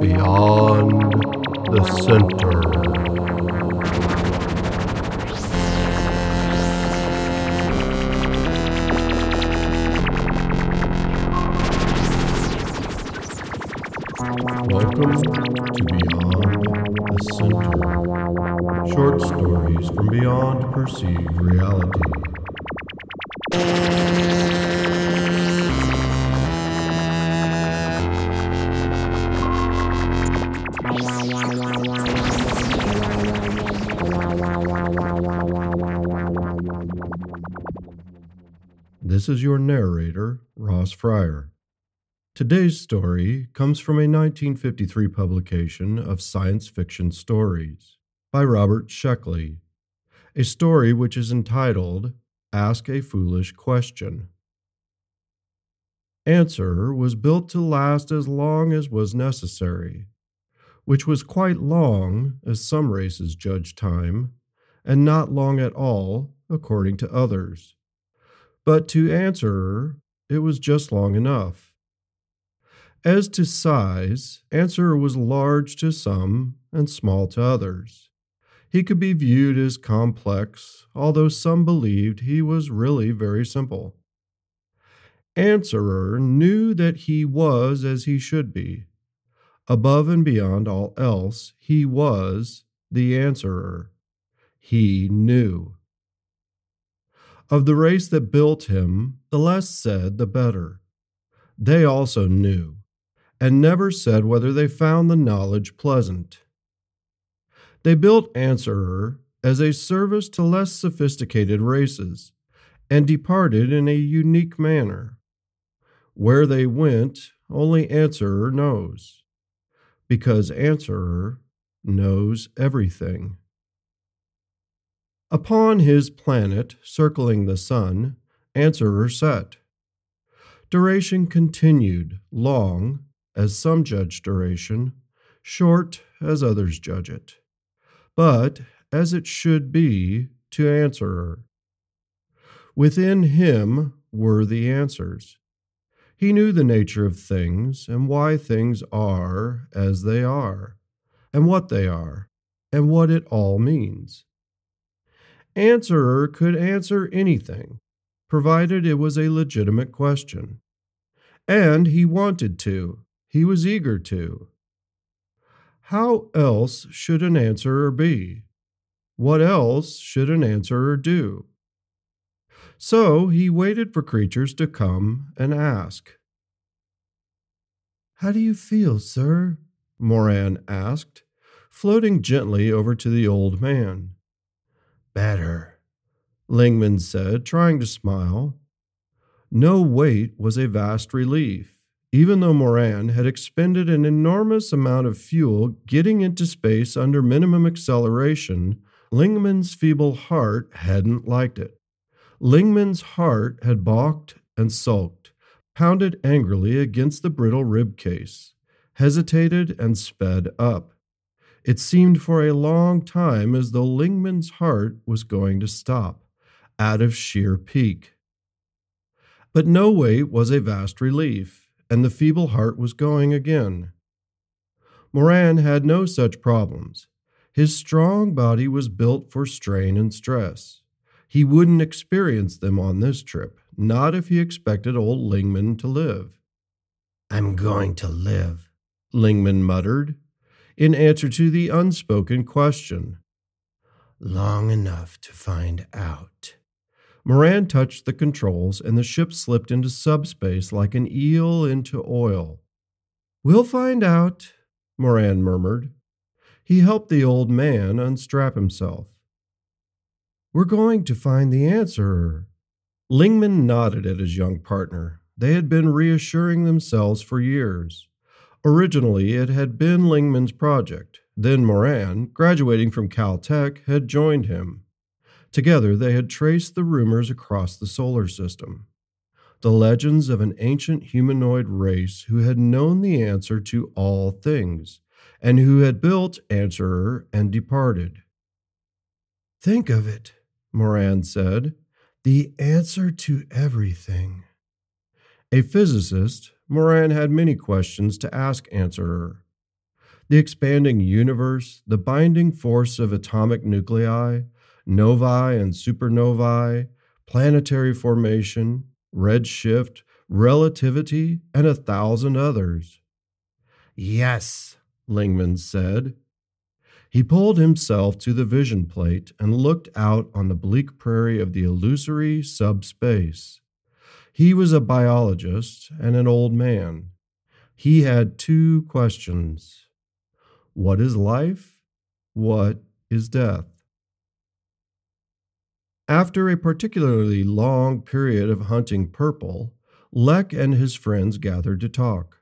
Beyond the center. Short stories from beyond perceived reality. This is your narrator, Ross Fryer. Today's story comes from a 1953 publication of science fiction stories by Robert Sheckley, a story which is entitled Ask a Foolish Question. Answer was built to last as long as was necessary, which was quite long, as some races judge time, and not long at all, according to others. But to Answerer, it was just long enough. As to size, Answerer was large to some and small to others. He could be viewed as complex, although some believed he was really very simple. Answerer knew that he was as he should be. Above and beyond all else, he was the Answerer. He knew. Of the race that built him, the less said, the better. They also knew and never said whether they found the knowledge pleasant. They built Answerer as a service to less sophisticated races, and departed in a unique manner. Where they went, only Answerer knows, because Answerer knows everything. Upon his planet, circling the sun, Answerer set. Duration continued long as some judge duration, short as others judge it, but as it should be to answerer. Within him were the answers. He knew the nature of things and why things are as they are, and what they are, and what it all means. Answerer could answer anything, provided it was a legitimate question. And he wanted to, he was eager to. How else should an answerer be? What else should an answerer do? So he waited for creatures to come and ask. How do you feel, sir? Moran asked, floating gently over to the old man. Better, Lingman said, trying to smile. No weight was a vast relief even though Moran had expended an enormous amount of fuel getting into space under minimum acceleration, Lingman's feeble heart hadn't liked it. Lingman's heart had balked and sulked, pounded angrily against the brittle rib case, hesitated and sped up. It seemed for a long time as though Lingman's heart was going to stop, out of sheer pique. But no weight was a vast relief and the feeble heart was going again. Moran had no such problems. His strong body was built for strain and stress. He wouldn't experience them on this trip, not if he expected old Lingman to live. I'm going to live, Lingman muttered, in answer to the unspoken question. Long enough to find out. Moran touched the controls, and the ship slipped into subspace like an eel into oil. We'll find out, Moran murmured. He helped the old man unstrap himself. We're going to find the answer. Lingman nodded at his young partner. They had been reassuring themselves for years. Originally, it had been Lingman's project. Then Moran, graduating from Caltech, had joined him. Together, they had traced the rumors across the solar system. the legends of an ancient humanoid race who had known the answer to all things, and who had built Answerer and departed. Think of it, Moran said, the answer to everything. A physicist, Moran had many questions to ask Answerer. The expanding universe, the binding force of atomic nuclei, novae and supernovae, planetary formation, redshift, relativity, and a thousand others. Yes, Lingman said. He pulled himself to the vision plate and looked out on the bleak prairie of the illusory subspace. He was a biologist and an old man. He had two questions What is life? What is death? After a particularly long period of hunting purple, Lek and his friends gathered to talk.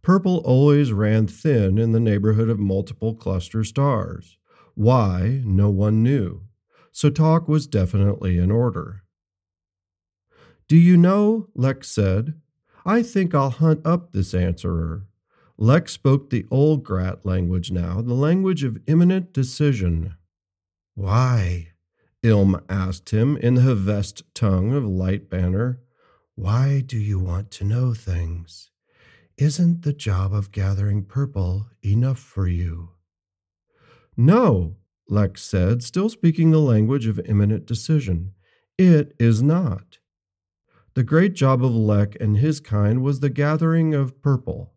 Purple always ran thin in the neighborhood of multiple cluster stars. Why, no one knew. So talk was definitely in order. Do you know? Lek said. I think I'll hunt up this answerer. Lek spoke the old Grat language now, the language of imminent decision. Why? Ilm asked him in the Hevest tongue of Light Banner. Why do you want to know things? Isn't the job of gathering purple enough for you? No, Lek said, still speaking the language of imminent decision. It is not. The great job of Lek and his kind was the gathering of purple.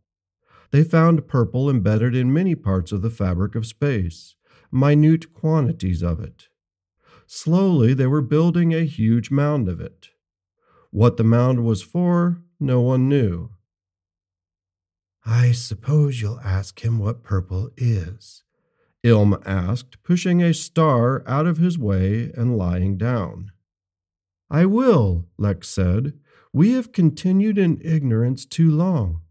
They found purple embedded in many parts of the fabric of space, minute quantities of it. Slowly, they were building a huge mound of it. What the mound was for, no one knew. I suppose you'll ask him what purple is, Ilm asked, pushing a star out of his way and lying down. I will, Lek said. We have continued in ignorance too long.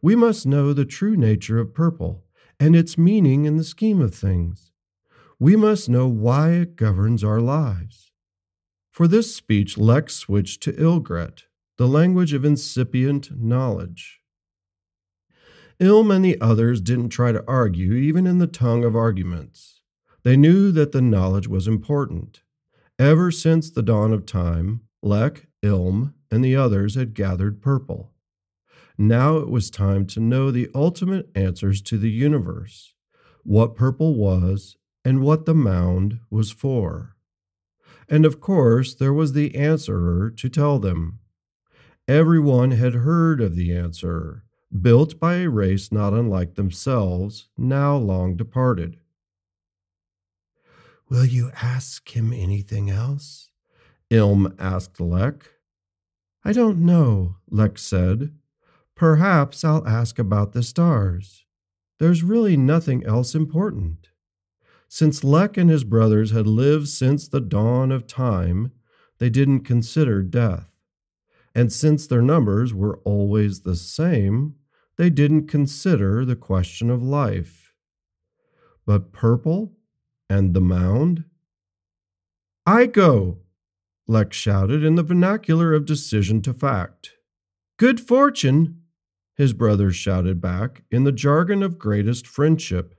We must know the true nature of purple and its meaning in the scheme of things. We must know why it governs our lives. For this speech, Lek switched to Ilgret, the language of incipient knowledge. Ilm and the others didn't try to argue, even in the tongue of arguments. They knew that the knowledge was important. Ever since the dawn of time, Lek, Ilm, and the others had gathered purple. Now it was time to know the ultimate answers to the universe, what purple was, and what the mound was for. And of course, there was the answerer to tell them. Everyone had heard of the answerer, built by a race not unlike themselves, now long departed. Will you ask him anything else? Ilm asked Lek. I don't know, Lek said. Perhaps I'll ask about the stars. There's really nothing else important. Since Lek and his brothers had lived since the dawn of time, they didn't consider death. And since their numbers were always the same, they didn't consider the question of life. But purple and the mound? I go, Lek shouted in the vernacular of decision to fact. Good fortune, his brothers shouted back in the jargon of greatest friendship.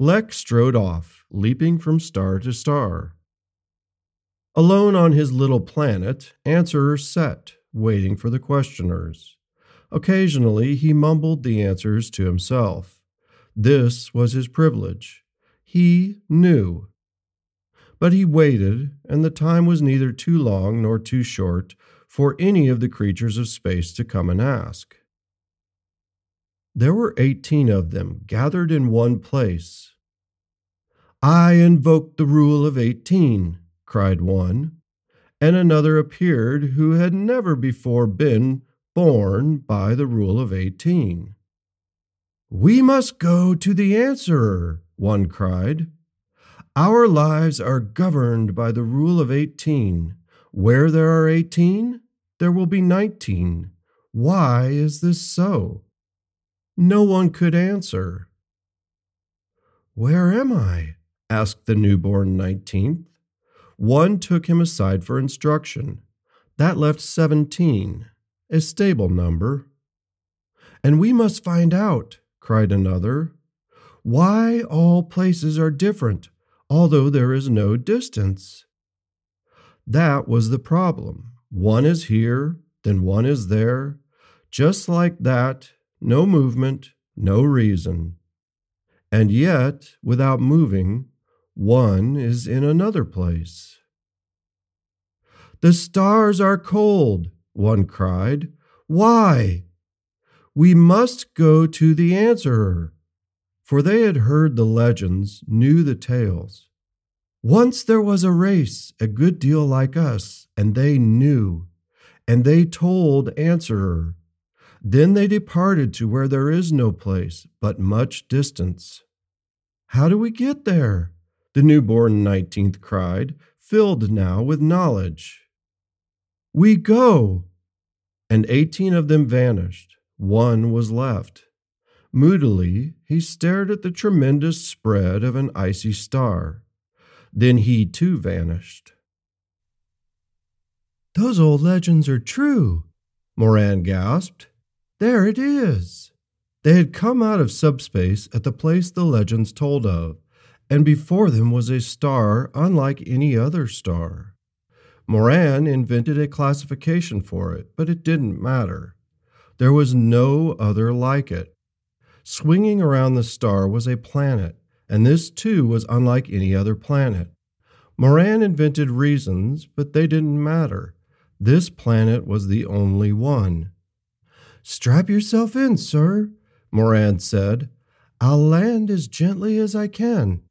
Lek strode off, leaping from star to star. Alone on his little planet, Answerer sat, waiting for the questioners. Occasionally, he mumbled the answers to himself. This was his privilege. He knew. But he waited, and the time was neither too long nor too short for any of the creatures of space to come and ask. There were eighteen of them gathered in one place. I invoke the rule of eighteen, cried one, and another appeared who had never before been born by the rule of 18. We must go to the answerer, one cried. Our lives are governed by the rule of 18. Where there are 18, there will be 19. Why is this so? No one could answer. Where am I? asked the newborn 19th. One took him aside for instruction. That left 17. a stable number. And we must find out, cried another, why all places are different, although there is no distance. That was the problem. One is here, then one is there. Just like that, no movement, no reason. And yet, without moving, one is in another place. The stars are cold, one cried. Why? We must go to the answerer. For they had heard the legends, knew the tales. Once there was a race a good deal like us, and they knew, and they told Answerer. Then they departed to where there is no place, but much distance. How do we get there? The newborn nineteenth cried, filled now with knowledge. We go! And eighteen of them vanished. One was left. Moodily, he stared at the tremendous spread of an icy star. Then he too vanished. Those old legends are true, Moran gasped. There it is. They had come out of subspace at the place the legends told of, and before them was a star unlike any other star. Moran invented a classification for it, but it didn't matter. There was no other like it. Swinging around the star was a planet, and this too was unlike any other planet. Moran invented reasons, but they didn't matter. This planet was the only one. Strap yourself in, sir, Moran said. I'll land as gently as I can.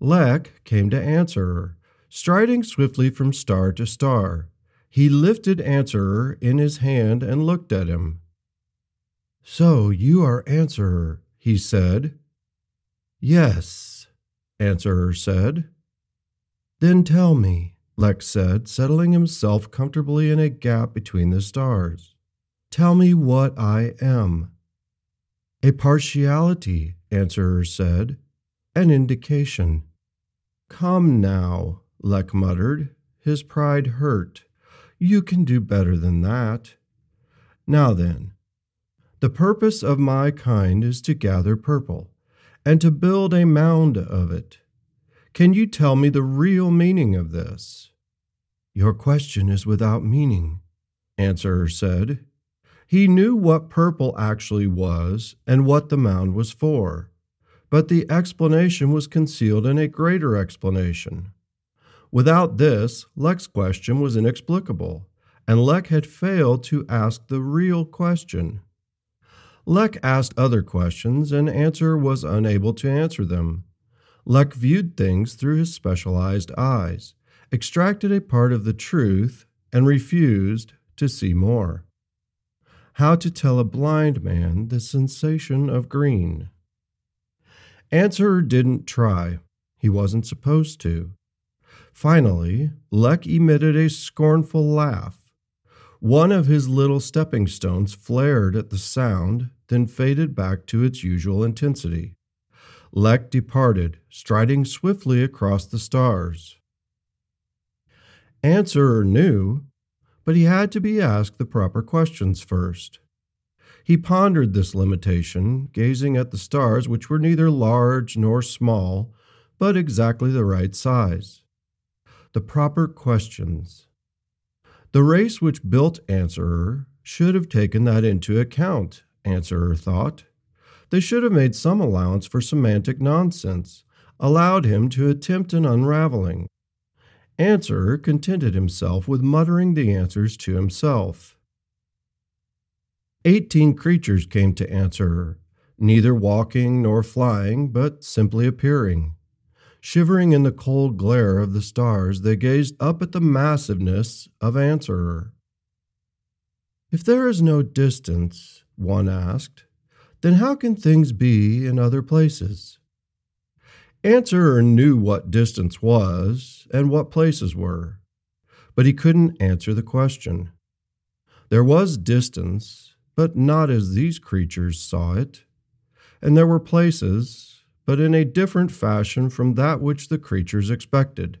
Lek came to Answerer, striding swiftly from star to star. He lifted Answerer in his hand and looked at him. So you are Answerer, he said. Yes, Answerer said. Then tell me, Lek said, settling himself comfortably in a gap between the stars. Tell me what I am. A partiality, Answerer said, an indication. Come now, Lek muttered, his pride hurt. You can do better than that. Now then, the purpose of my kind is to gather purple, and to build a mound of it. Can you tell me the real meaning of this? Your question is without meaning, Answerer said. He knew what purple actually was and what the mound was for, but the explanation was concealed in a greater explanation. Without this, Lek's question was inexplicable, and Lek had failed to ask the real question. Lek asked other questions, and Answer was unable to answer them. Lek viewed things through his specialized eyes, extracted a part of the truth, and refused to see more. How to tell a blind man the sensation of green. Answerer didn't try. He wasn't supposed to. Finally, Lek emitted a scornful laugh. One of his little stepping stones flared at the sound, then faded back to its usual intensity. Lek departed, striding swiftly across the stars. Answerer knew, but he had to be asked the proper questions first. He pondered this limitation, gazing at the stars, which were neither large nor small, but exactly the right size. The proper questions. The race which built Answerer should have taken that into account, Answerer thought. They should have made some allowance for semantic nonsense, allowed him to attempt an unraveling. Answerer contented himself with muttering the answers to himself. Eighteen creatures came to Answerer, neither walking nor flying, but simply appearing. Shivering in the cold glare of the stars, they gazed up at the massiveness of Answerer. If there is no distance, one asked, then how can things be in other places? Answerer knew what distance was and what places were, but he couldn't answer the question. There was distance, but not as these creatures saw it, and there were places, but in a different fashion from that which the creatures expected.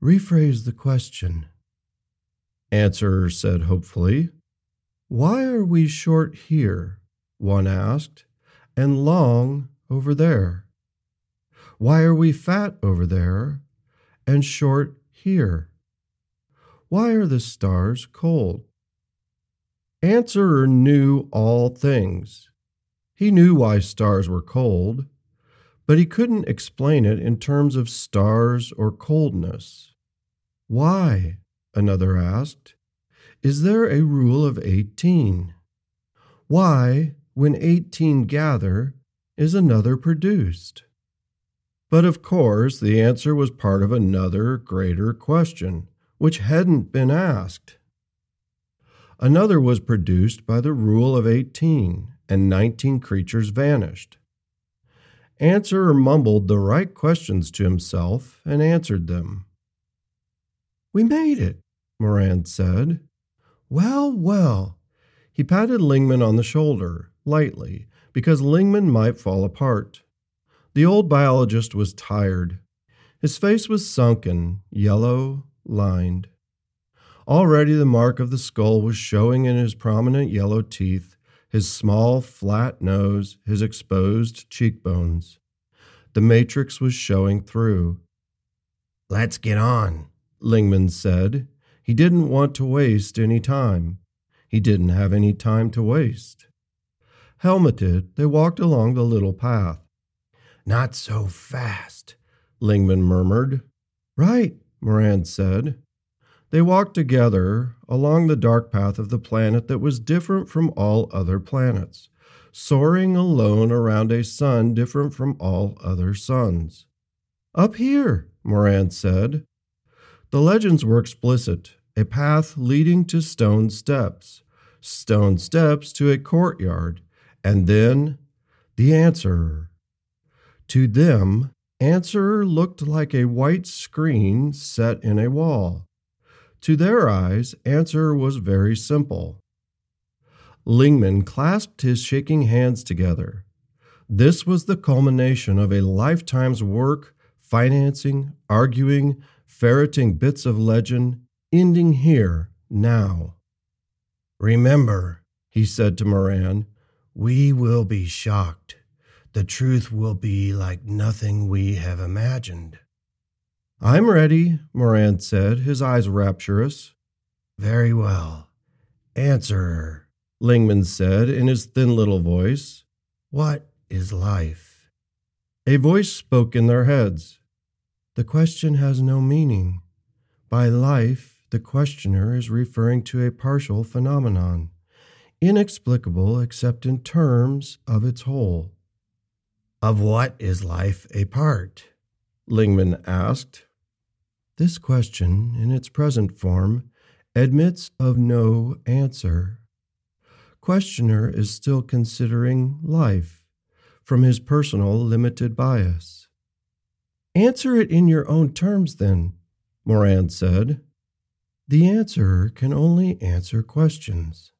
Rephrase the question. Answerer said hopefully. Why are we short here? One asked, and long over there? Why are we fat over there and short here? Why are the stars cold? Answerer knew all things. He knew why stars were cold, but he couldn't explain it in terms of stars or coldness. Why? Another asked. Is there a rule of 18? Why, when 18 gather, is another produced? But of course, the answer was part of another, greater question, which hadn't been asked. Another was produced by the rule of 18, and 19 creatures vanished. Answerer mumbled the right questions to himself and answered them. We made it, Moran said. Well, well. He patted Lingman on the shoulder, lightly, because Lingman might fall apart. The old biologist was tired. His face was sunken, yellow, lined. Already the mark of the skull was showing in his prominent yellow teeth, his small, flat nose, his exposed cheekbones. The matrix was showing through. Let's get on, Lingman said. He didn't want to waste any time. He didn't have any time to waste. Helmeted, they walked along the little path. Not so fast, Lingman murmured. Right, Moran said. They walked together along the dark path of the planet that was different from all other planets, soaring alone around a sun different from all other suns. Up here, Moran said. The legends were explicit a path leading to stone steps, stone steps to a courtyard, and then the answerer. To them, answerer looked like a white screen set in a wall. To their eyes, answer was very simple. Lingman clasped his shaking hands together. This was the culmination of a lifetime's work, financing, arguing, ferreting bits of legend, ending here, now. Remember, he said to Moran, we will be shocked. The truth will be like nothing we have imagined. I'm ready, Moran said, his eyes rapturous. Very well. Answer, Lingman said in his thin little voice. What is life? A voice spoke in their heads. The question has no meaning. By life, the questioner is referring to a partial phenomenon, inexplicable except in terms of its whole. Of what is life a part? Lingman asked. This question, in its present form, admits of no answer. Questioner is still considering life from his personal limited bias. Answer it in your own terms, then, Moran said. The answerer can only answer questions.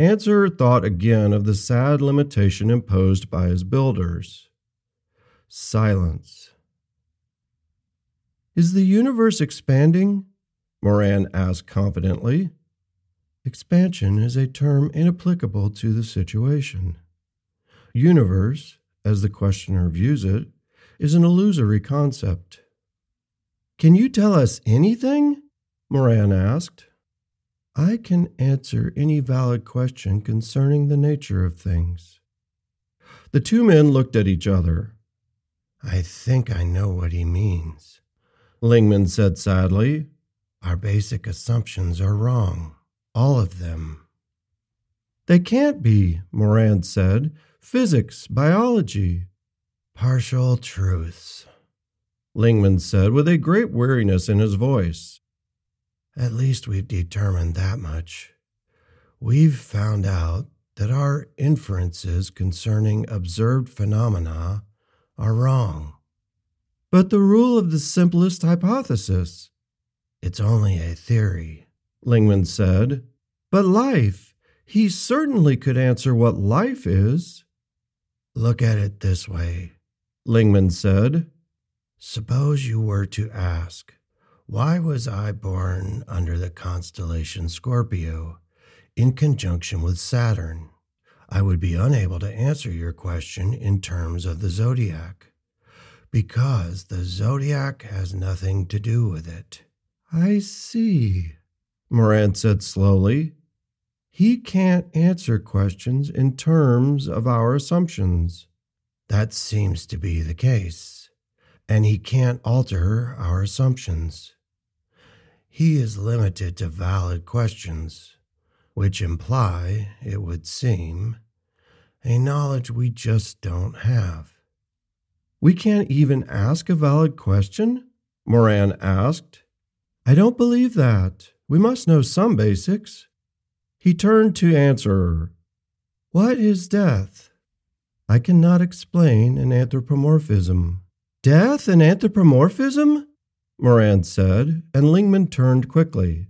Answerer thought again of the sad limitation imposed by his builders. Silence. Is the universe expanding? Moran asked confidently. Expansion is a term inapplicable to the situation. Universe, as the questioner views it, is an illusory concept. Can you tell us anything? Moran asked. I can answer any valid question concerning the nature of things. The two men looked at each other. I think I know what he means. Lingman said sadly. Our basic assumptions are wrong. All of them. They can't be, Moran said. Physics, biology. Partial truths, Lingman said with a great weariness in his voice. At least we've determined that much. We've found out that our inferences concerning observed phenomena are wrong but the rule of the simplest hypothesis. It's only a theory, Lingman said. But life, he certainly could answer what life is. Look at it this way, Lingman said. Suppose you were to ask, Why was I born under the constellation Scorpio in conjunction with Saturn? I would be unable to answer your question in terms of the zodiac because the zodiac has nothing to do with it. I see, Moran said slowly. He can't answer questions in terms of our assumptions. That seems to be the case, and he can't alter our assumptions. He is limited to valid questions, which imply, it would seem, a knowledge we just don't have. We can't even ask a valid question? Moran asked. I don't believe that. We must know some basics. He turned to answer, What is death? I cannot explain an anthropomorphism. Death and anthropomorphism? Moran said, and Lingman turned quickly.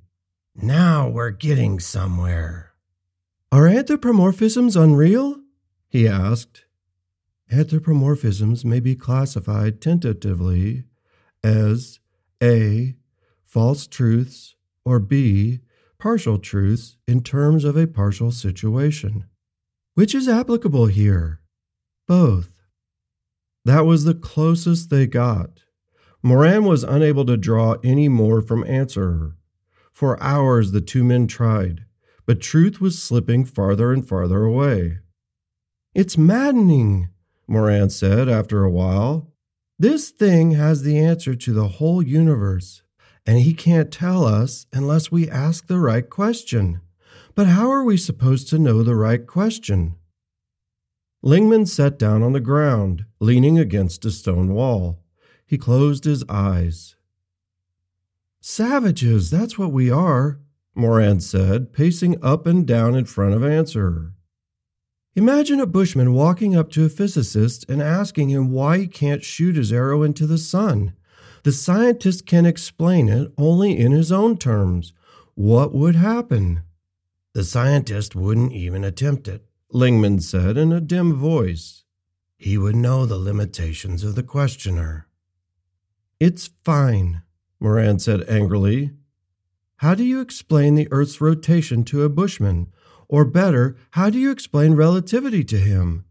Now we're getting somewhere. Are anthropomorphisms unreal? he asked. Anthropomorphisms may be classified tentatively as A. False truths, or B. Partial truths in terms of a partial situation. Which is applicable here? Both. That was the closest they got. Moran was unable to draw any more from Answerer. For hours the two men tried, but truth was slipping farther and farther away. It's maddening, Moran said after a while. This thing has the answer to the whole universe, and he can't tell us unless we ask the right question. But how are we supposed to know the right question? Lingman sat down on the ground, leaning against a stone wall. He closed his eyes. Savages, that's what we are, Moran said, pacing up and down in front of Answerer. Imagine a bushman walking up to a physicist and asking him why he can't shoot his arrow into the sun. The scientist can explain it only in his own terms. What would happen? The scientist wouldn't even attempt it, Lingman said in a dim voice. He would know the limitations of the questioner. It's fine, Moran said angrily. How do you explain the Earth's rotation to a bushman or better, how do you explain relativity to him?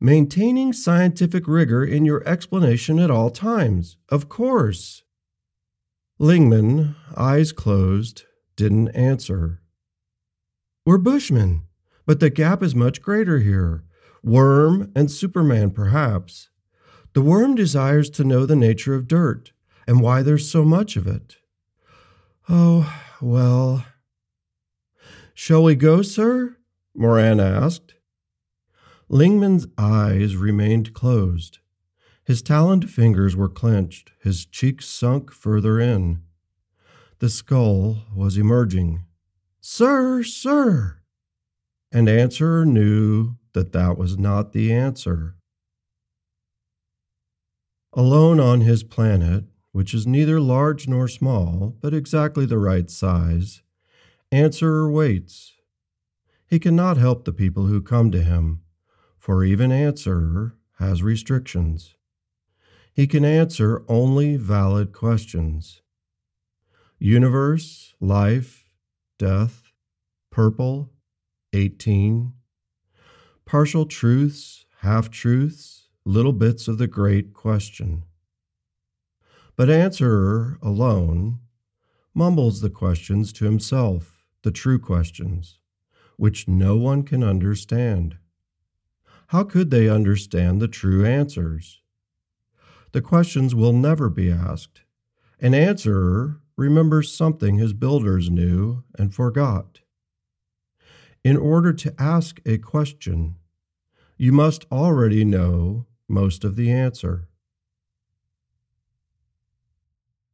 Maintaining scientific rigor in your explanation at all times, of course. Lingman, eyes closed, didn't answer. We're Bushmen, but the gap is much greater here. Worm and Superman, perhaps. The worm desires to know the nature of dirt and why there's so much of it. Oh, well, Shall we go, sir? Moran asked. Lingman's eyes remained closed. His taloned fingers were clenched, his cheeks sunk further in. The skull was emerging. Sir, sir! And Answerer knew that that was not the answer. Alone on his planet, which is neither large nor small, but exactly the right size, Answerer waits. He cannot help the people who come to him, for even Answerer has restrictions. He can answer only valid questions. Universe, life, death, purple, 18. Partial truths, half truths, little bits of the great question. But Answerer alone mumbles the questions to himself the true questions, which no one can understand. How could they understand the true answers? The questions will never be asked. An answerer remembers something his builders knew and forgot. In order to ask a question, you must already know most of the answer.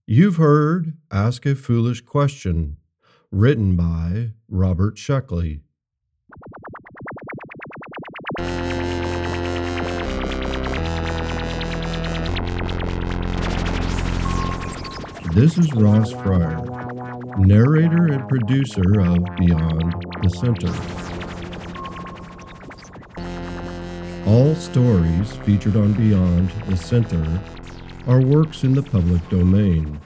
You've heard Ask a Foolish Question written by Robert Sheckley. This is Ross Fryer, narrator and producer of Beyond the Center. All stories featured on Beyond the Center are works in the public domain